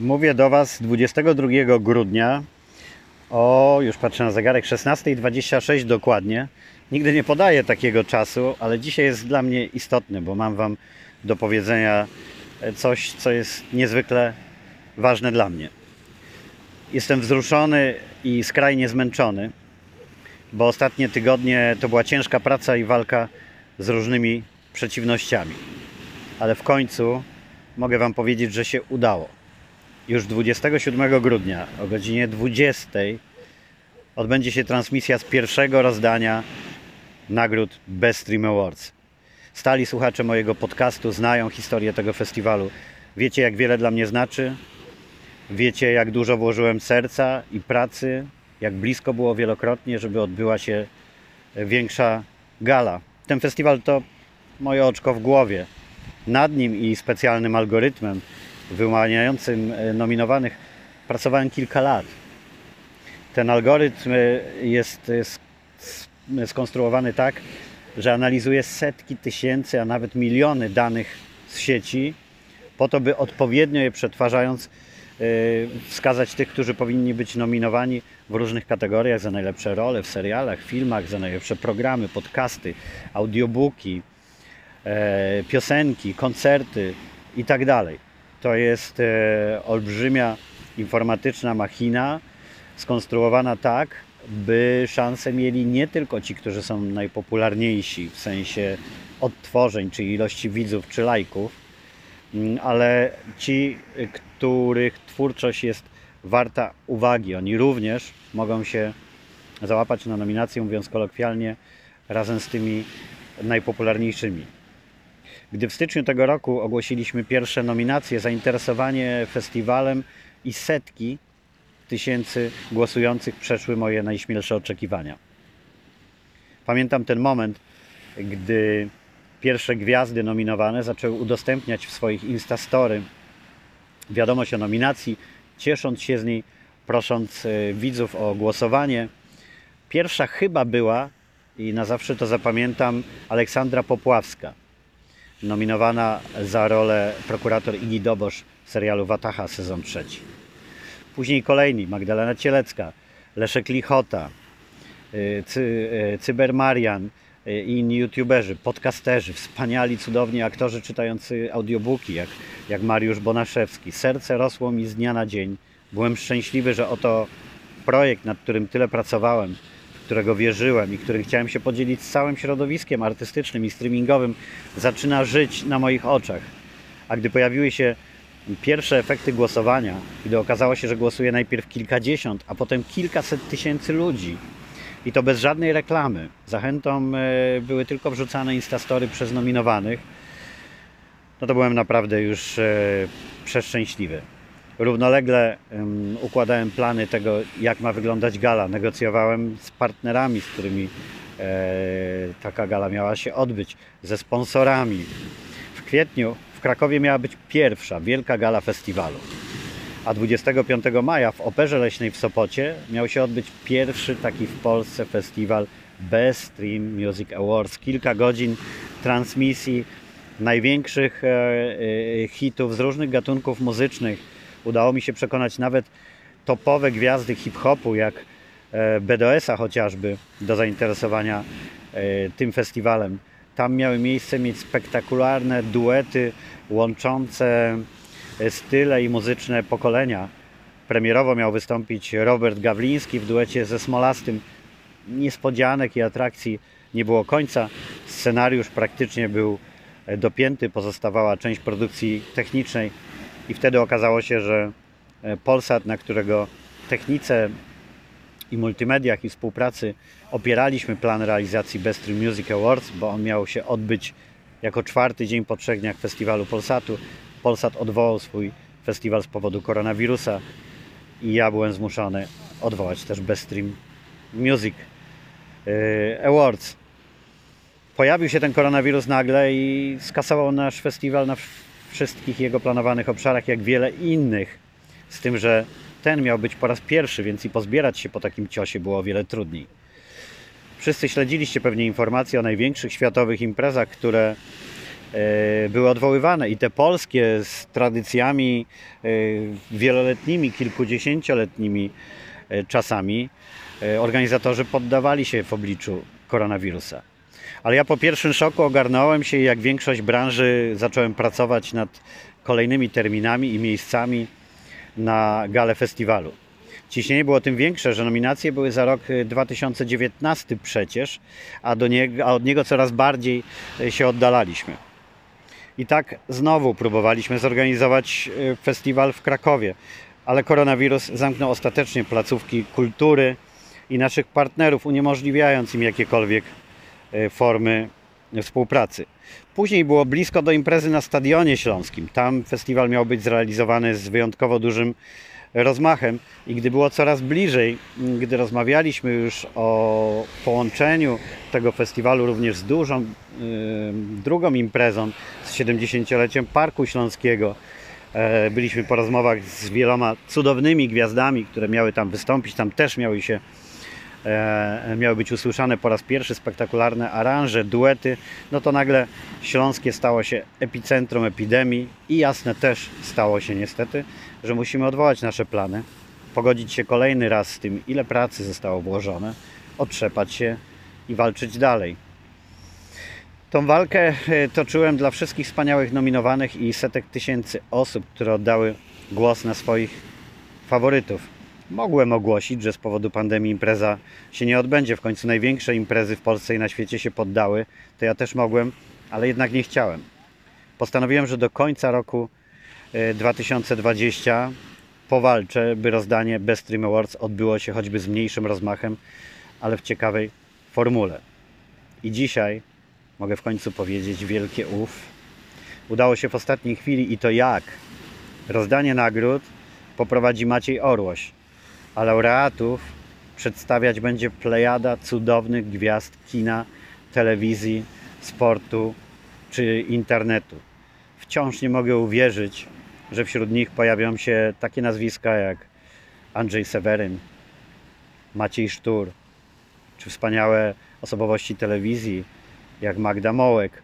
Mówię do Was 22 grudnia o, już patrzę na zegarek, 16.26 dokładnie. Nigdy nie podaję takiego czasu, ale dzisiaj jest dla mnie istotny, bo mam Wam do powiedzenia coś, co jest niezwykle ważne dla mnie. Jestem wzruszony i skrajnie zmęczony, bo ostatnie tygodnie to była ciężka praca i walka z różnymi przeciwnościami. Ale w końcu mogę Wam powiedzieć, że się udało. Już 27 grudnia o godzinie 20 odbędzie się transmisja z pierwszego rozdania nagród Best Stream Awards. Stali słuchacze mojego podcastu znają historię tego festiwalu. Wiecie, jak wiele dla mnie znaczy. Wiecie, jak dużo włożyłem serca i pracy, jak blisko było wielokrotnie, żeby odbyła się większa gala. Ten festiwal to moje oczko w głowie. Nad nim i specjalnym algorytmem wyłaniającym e, nominowanych pracowałem kilka lat. Ten algorytm e, jest e, skonstruowany tak, że analizuje setki tysięcy, a nawet miliony danych z sieci, po to, by odpowiednio je przetwarzając, wskazać tych, którzy powinni być nominowani w różnych kategoriach za najlepsze role w serialach, filmach, za najlepsze programy, podcasty, audiobooki, piosenki, koncerty i tak. To jest e, olbrzymia informatyczna machina skonstruowana tak, by szanse mieli nie tylko ci, którzy są najpopularniejsi w sensie odtworzeń, czy ilości widzów, czy lajków, mm, ale ci, których twórczość jest warta uwagi. Oni również mogą się załapać na nominację, mówiąc kolokwialnie, razem z tymi najpopularniejszymi. Gdy w styczniu tego roku ogłosiliśmy pierwsze nominacje, zainteresowanie festiwalem i setki tysięcy głosujących przeszły moje najśmielsze oczekiwania. Pamiętam ten moment, gdy pierwsze gwiazdy nominowane zaczęły udostępniać w swoich Instastory wiadomość o nominacji, ciesząc się z niej, prosząc e, widzów o głosowanie. Pierwsza chyba była, i na zawsze to zapamiętam, Aleksandra Popławska nominowana za rolę prokurator Igi Dobosz w serialu Wataha sezon trzeci. Później kolejni Magdalena Cielecka, Leszek Lichota, y, Cy, y, Cybermarian y, i inni youtuberzy, podcasterzy, wspaniali, cudowni aktorzy czytający audiobooki, jak, jak Mariusz Bonaszewski. Serce rosło mi z dnia na dzień. Byłem szczęśliwy, że oto projekt, nad którym tyle pracowałem, którego wierzyłem i którym chciałem się podzielić z całym środowiskiem artystycznym i streamingowym, zaczyna żyć na moich oczach. A gdy pojawiły się pierwsze efekty głosowania, gdy okazało się, że głosuje najpierw kilkadziesiąt, a potem kilkaset tysięcy ludzi, i to bez żadnej reklamy. Zachętą e, były tylko wrzucane instastory przez nominowanych. No to byłem naprawdę już e, przeszczęśliwy. Równolegle em, układałem plany tego, jak ma wyglądać gala. Negocjowałem z partnerami, z którymi e, taka gala miała się odbyć, ze sponsorami. W kwietniu w Krakowie miała być pierwsza wielka gala festiwalu. A 25 maja w Operze Leśnej w Sopocie miał się odbyć pierwszy taki w Polsce festiwal Best Stream Music Awards. Kilka godzin transmisji największych e, e, hitów z różnych gatunków muzycznych. Udało mi się przekonać nawet topowe gwiazdy hip-hopu, jak e, BDS-a chociażby, do zainteresowania e, tym festiwalem. Tam miały miejsce mieć spektakularne duety łączące e, style i muzyczne pokolenia. Premierowo miał wystąpić Robert Gawliński w duecie ze Smolastym. Niespodzianek i atrakcji nie było końca. Scenariusz praktycznie był dopięty, pozostawała część produkcji technicznej i wtedy okazało się, że e, Polsat, na którego technice i multimediach i współpracy opieraliśmy plan realizacji Best Stream Music Awards, bo on miał się odbyć jako czwarty dzień po trzech dniach festiwalu Polsatu. Polsat odwołał swój festiwal z powodu koronawirusa i ja byłem zmuszony odwołać też Best Stream Music e, Awards. Pojawił się ten koronawirus nagle i skasował nasz festiwal na wszystkich jego planowanych obszarach, jak wiele innych. Z tym, że ten miał być po raz pierwszy, więc i pozbierać się po takim ciosie było o wiele trudniej. Wszyscy śledziliście pewnie informacje o największych światowych imprezach, które e, były odwoływane i te polskie z tradycjami e, wieloletnimi, kilkudziesięcioletnimi e, czasami organizatorzy poddawali się w obliczu koronawirusa. Ale ja po pierwszym szoku ogarnąłem się i jak większość branży zacząłem pracować nad kolejnymi terminami i miejscami na galę festiwalu. Ciśnienie było tym większe, że nominacje były za rok y, 2019 przecież, a, do a od niego coraz bardziej y, się oddalaliśmy. I tak znowu próbowaliśmy zorganizować y, festiwal w Krakowie, ale koronawirus zamknął ostatecznie placówki kultury i naszych partnerów, uniemożliwiając im jakiekolwiek y, formy współpracy. Później było blisko do imprezy na Stadionie Śląskim. Tam festiwal miał być zrealizowany z wyjątkowo dużym rozmachem i gdy było coraz bliżej, gdy rozmawialiśmy już o połączeniu tego festiwalu również z dużą y, drugą imprezą z 70-leciem Parku Śląskiego, e, byliśmy po rozmowach z wieloma cudownymi gwiazdami, które miały tam wystąpić, tam też miały się e, miały być usłyszane po raz pierwszy spektakularne aranże, duety, no to nagle Śląskie stało się epicentrum epidemii i jasne też stało się niestety, że musimy odwołać nasze plany, pogodzić się kolejny raz z tym, ile pracy zostało włożone, otrzepać się i walczyć dalej. Tą walkę e, toczyłem dla wszystkich wspaniałych nominowanych i setek tysięcy osób, które oddały głos na swoich faworytów. Mogłem ogłosić, że z powodu pandemii impreza się nie odbędzie. W końcu największe imprezy w Polsce i na świecie się poddały. To ja też mogłem, ale jednak nie chciałem. Postanowiłem, że do końca roku e, 2020 powalczę, by rozdanie Best Stream Awards odbyło się choćby z mniejszym rozmachem, ale w ciekawej formule. I dzisiaj mogę w końcu powiedzieć wielkie uf. Udało się w ostatniej chwili i to jak? Rozdanie nagród poprowadzi Maciej Orłoś, a laureatów przedstawiać będzie plejada cudownych gwiazd kina, telewizji, sportu czy internetu. Wciąż nie mogę uwierzyć, że wśród nich pojawią się takie nazwiska jak Andrzej Seweryn, Maciej Sztur, czy wspaniałe osobowości telewizji jak Magda Mołek,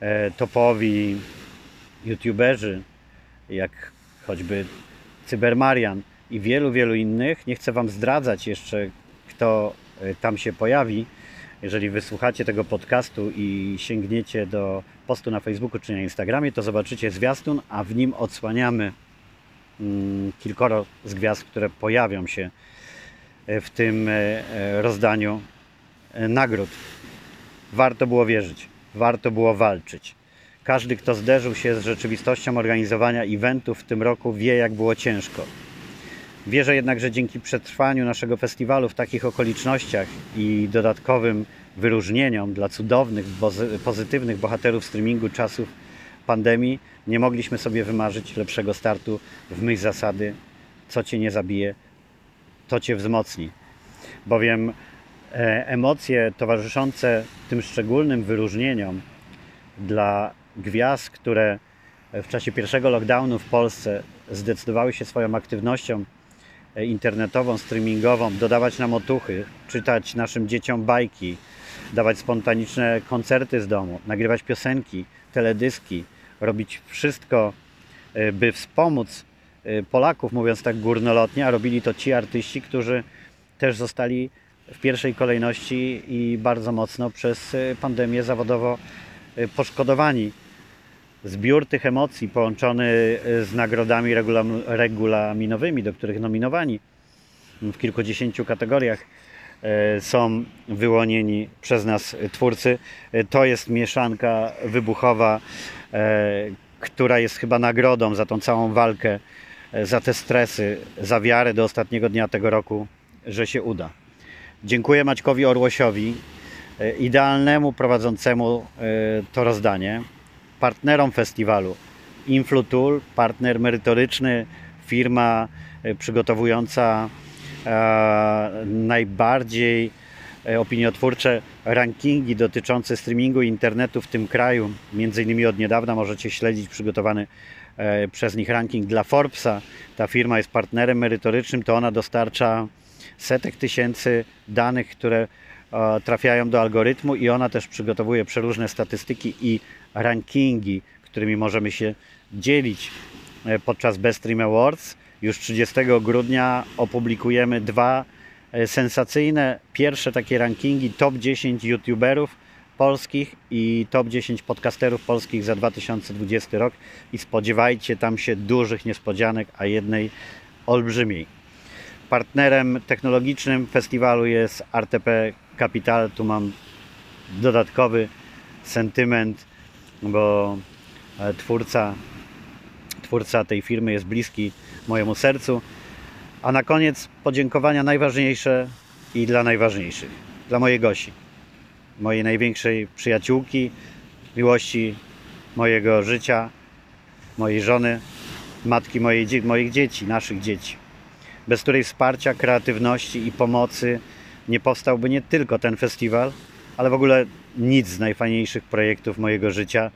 e, topowi youtuberzy jak choćby Cybermarian i wielu, wielu innych. Nie chcę Wam zdradzać jeszcze, kto e, tam się pojawi. Jeżeli wysłuchacie tego podcastu i sięgniecie do postu na Facebooku czy na Instagramie, to zobaczycie zwiastun, a w nim odsłaniamy mm, kilkoro z gwiazd, które pojawią się e, w tym e, rozdaniu nagród. Warto było wierzyć, warto było walczyć. Każdy, kto zderzył się z rzeczywistością organizowania eventów w tym roku, wie, jak było ciężko. Wierzę jednak, że dzięki przetrwaniu naszego festiwalu w takich okolicznościach i dodatkowym wyróżnieniom dla cudownych, pozytywnych bohaterów streamingu czasów pandemii, nie mogliśmy sobie wymarzyć lepszego startu w myśl zasady: co cię nie zabije, to cię wzmocni. Bowiem e, emocje towarzyszące tym szczególnym wyróżnieniom dla gwiazd, które w czasie pierwszego lockdownu w Polsce zdecydowały się swoją aktywnością internetową, streamingową dodawać nam otuchy, czytać naszym dzieciom bajki, dawać spontaniczne koncerty z domu, nagrywać piosenki, teledyski, robić wszystko, e, by wspomóc e, Polaków, mówiąc tak górnolotnie, a robili to ci artyści, którzy też zostali w pierwszej kolejności i bardzo mocno przez e, pandemię zawodowo e, poszkodowani. Zbiór tych emocji połączony e, z nagrodami regulam- regulaminowymi, do których nominowani w kilkudziesięciu kategoriach e, są wyłonieni przez nas twórcy. E, To jest mieszanka wybuchowa, która jest chyba nagrodą za tą całą walkę, za te stresy, za wiarę do ostatniego dnia tego roku, że się uda. Dziękuję Maćkowi Orłosiowi, idealnemu prowadzącemu to rozdanie, partnerom festiwalu Influtool, partner merytoryczny, firma e, przygotowująca e, najbardziej e, opiniotwórcze rankingi dotyczące streamingu i internetu w tym kraju. Między innymi od niedawna możecie śledzić przygotowany przez nich ranking dla Forbesa. Ta firma jest partnerem merytorycznym, to ona dostarcza setek tysięcy danych, które trafiają do algorytmu i ona też przygotowuje przeróżne statystyki i rankingi, którymi możemy się dzielić e, podczas Best Stream Awards. Już 30 grudnia opublikujemy dwa e, sensacyjne pierwsze takie rankingi top 10 youtuberów polskich i top 10 podcasterów polskich za 2020 rok i spodziewajcie tam się dużych niespodzianek, a jednej olbrzymiej. Partnerem technologicznym festiwalu jest RTP Capital. Tu mam dodatkowy sentyment, bo e, twórca, twórca tej firmy jest bliski mojemu sercu. A na koniec podziękowania najważniejsze i dla najważniejszych. Dla mojej Gosi, mojej największej przyjaciółki, miłości mojego życia, mojej żony, matki mojej, moich dzieci, naszych dzieci, bez której wsparcia, kreatywności i pomocy nie powstałby nie tylko ten festiwal, ale w ogóle nic z najfajniejszych projektów mojego życia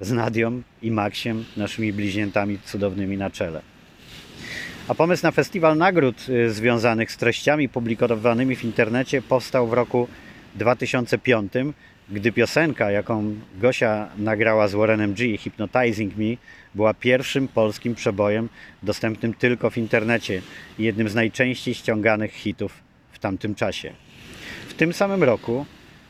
z Nadią i Maksiem, naszymi bliźniętami cudownymi na czele. A pomysł na festiwal nagród y, związanych z treściami publikowanymi w internecie powstał w roku 2005, gdy piosenka, jaką Gosia nagrała z Warrenem G, Hypnotizing Me, była pierwszym polskim przebojem dostępnym tylko w internecie i jednym z najczęściej ściąganych hitów w tamtym czasie. W tym samym roku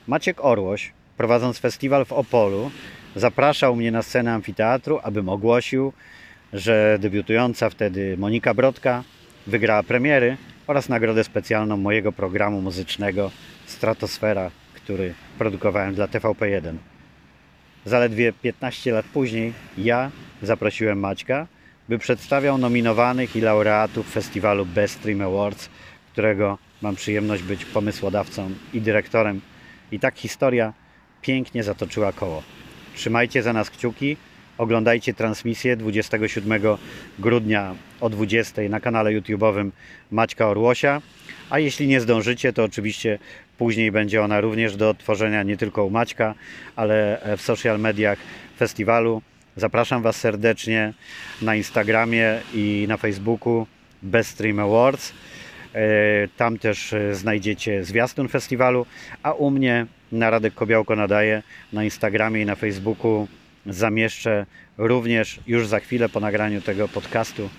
Maciek Orłoś, prowadząc festiwal w Opolu, zapraszał mnie na scenę amfiteatru, abym ogłosił, że debiutująca wtedy Monika Brodka wygrała premiery oraz nagrodę specjalną mojego programu muzycznego Stratosfera, który produkowałem dla TVP1. Zaledwie 15 lat później ja zaprosiłem Maćka, by przedstawiał nominowanych i laureatów festiwalu Best Stream Awards, którego mam przyjemność być pomysłodawcą i dyrektorem. I tak historia pięknie zatoczyła koło. Trzymajcie za nas kciuki, oglądajcie transmisję 27 grudnia o 20 na kanale YouTube'owym Maćka Orłosia, a jeśli nie zdążycie, to oczywiście później będzie ona również do odtworzenia nie tylko u Maćka, ale w social mediach festiwalu. Zapraszam Was serdecznie na Instagramie i na Facebooku Best Stream Awards. E, Tam też e, znajdziecie zwiastun festiwalu, a u mnie na Radek Kobiałko nadaje na Instagramie i na Facebooku zamieszczę również już za chwilę po nagraniu tego podcastu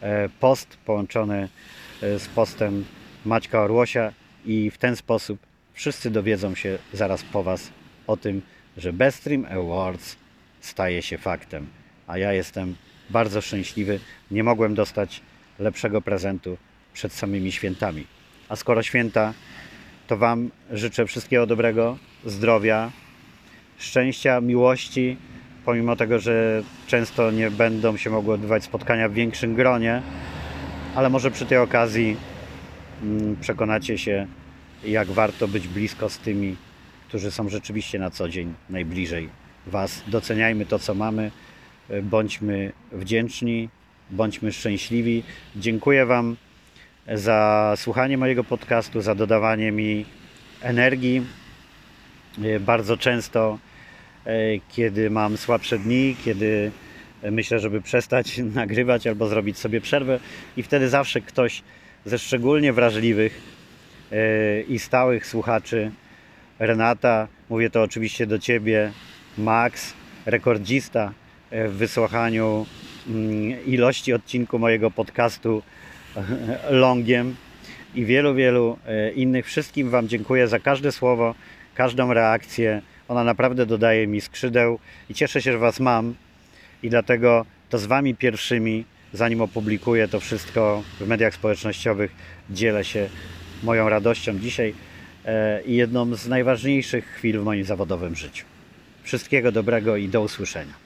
e, post połączony z postem Maćka Orłosia i w ten sposób wszyscy dowiedzą się zaraz po Was o tym, że Best Stream Awards staje się faktem. A ja jestem bardzo szczęśliwy. Nie mogłem dostać lepszego prezentu przed samymi świętami. A skoro święta, to Wam życzę wszystkiego dobrego, zdrowia, szczęścia, miłości, pomimo tego, że często nie będą się mogły odbywać spotkania w większym gronie, ale może przy tej okazji mm, przekonacie się, jak warto być blisko z tymi, którzy są rzeczywiście na co dzień najbliżej Was. Doceniajmy to, co mamy, bądźmy wdzięczni, bądźmy szczęśliwi. Dziękuję Wam za słuchanie mojego podcastu, za dodawanie mi energii. E, Bardzo często, e, kiedy mam słabsze dni, kiedy myślę, żeby przestać nagrywać albo zrobić sobie przerwę, i wtedy zawsze ktoś ze szczególnie wrażliwych e, i stałych słuchaczy, Renata, mówię to oczywiście do Ciebie, Max, rekordzista w wysłuchaniu mm, ilości odcinku mojego podcastu Longiem i wielu, wielu e, innych. Wszystkim Wam dziękuję za każde słowo, każdą reakcję. Ona naprawdę dodaje mi skrzydeł i cieszę się, że Was mam i dlatego to z Wami pierwszymi, zanim opublikuję to wszystko w mediach społecznościowych, dzielę się moją radością dzisiaj e, i jedną z najważniejszych chwil w moim zawodowym życiu. Wszystkiego dobrego i do usłyszenia.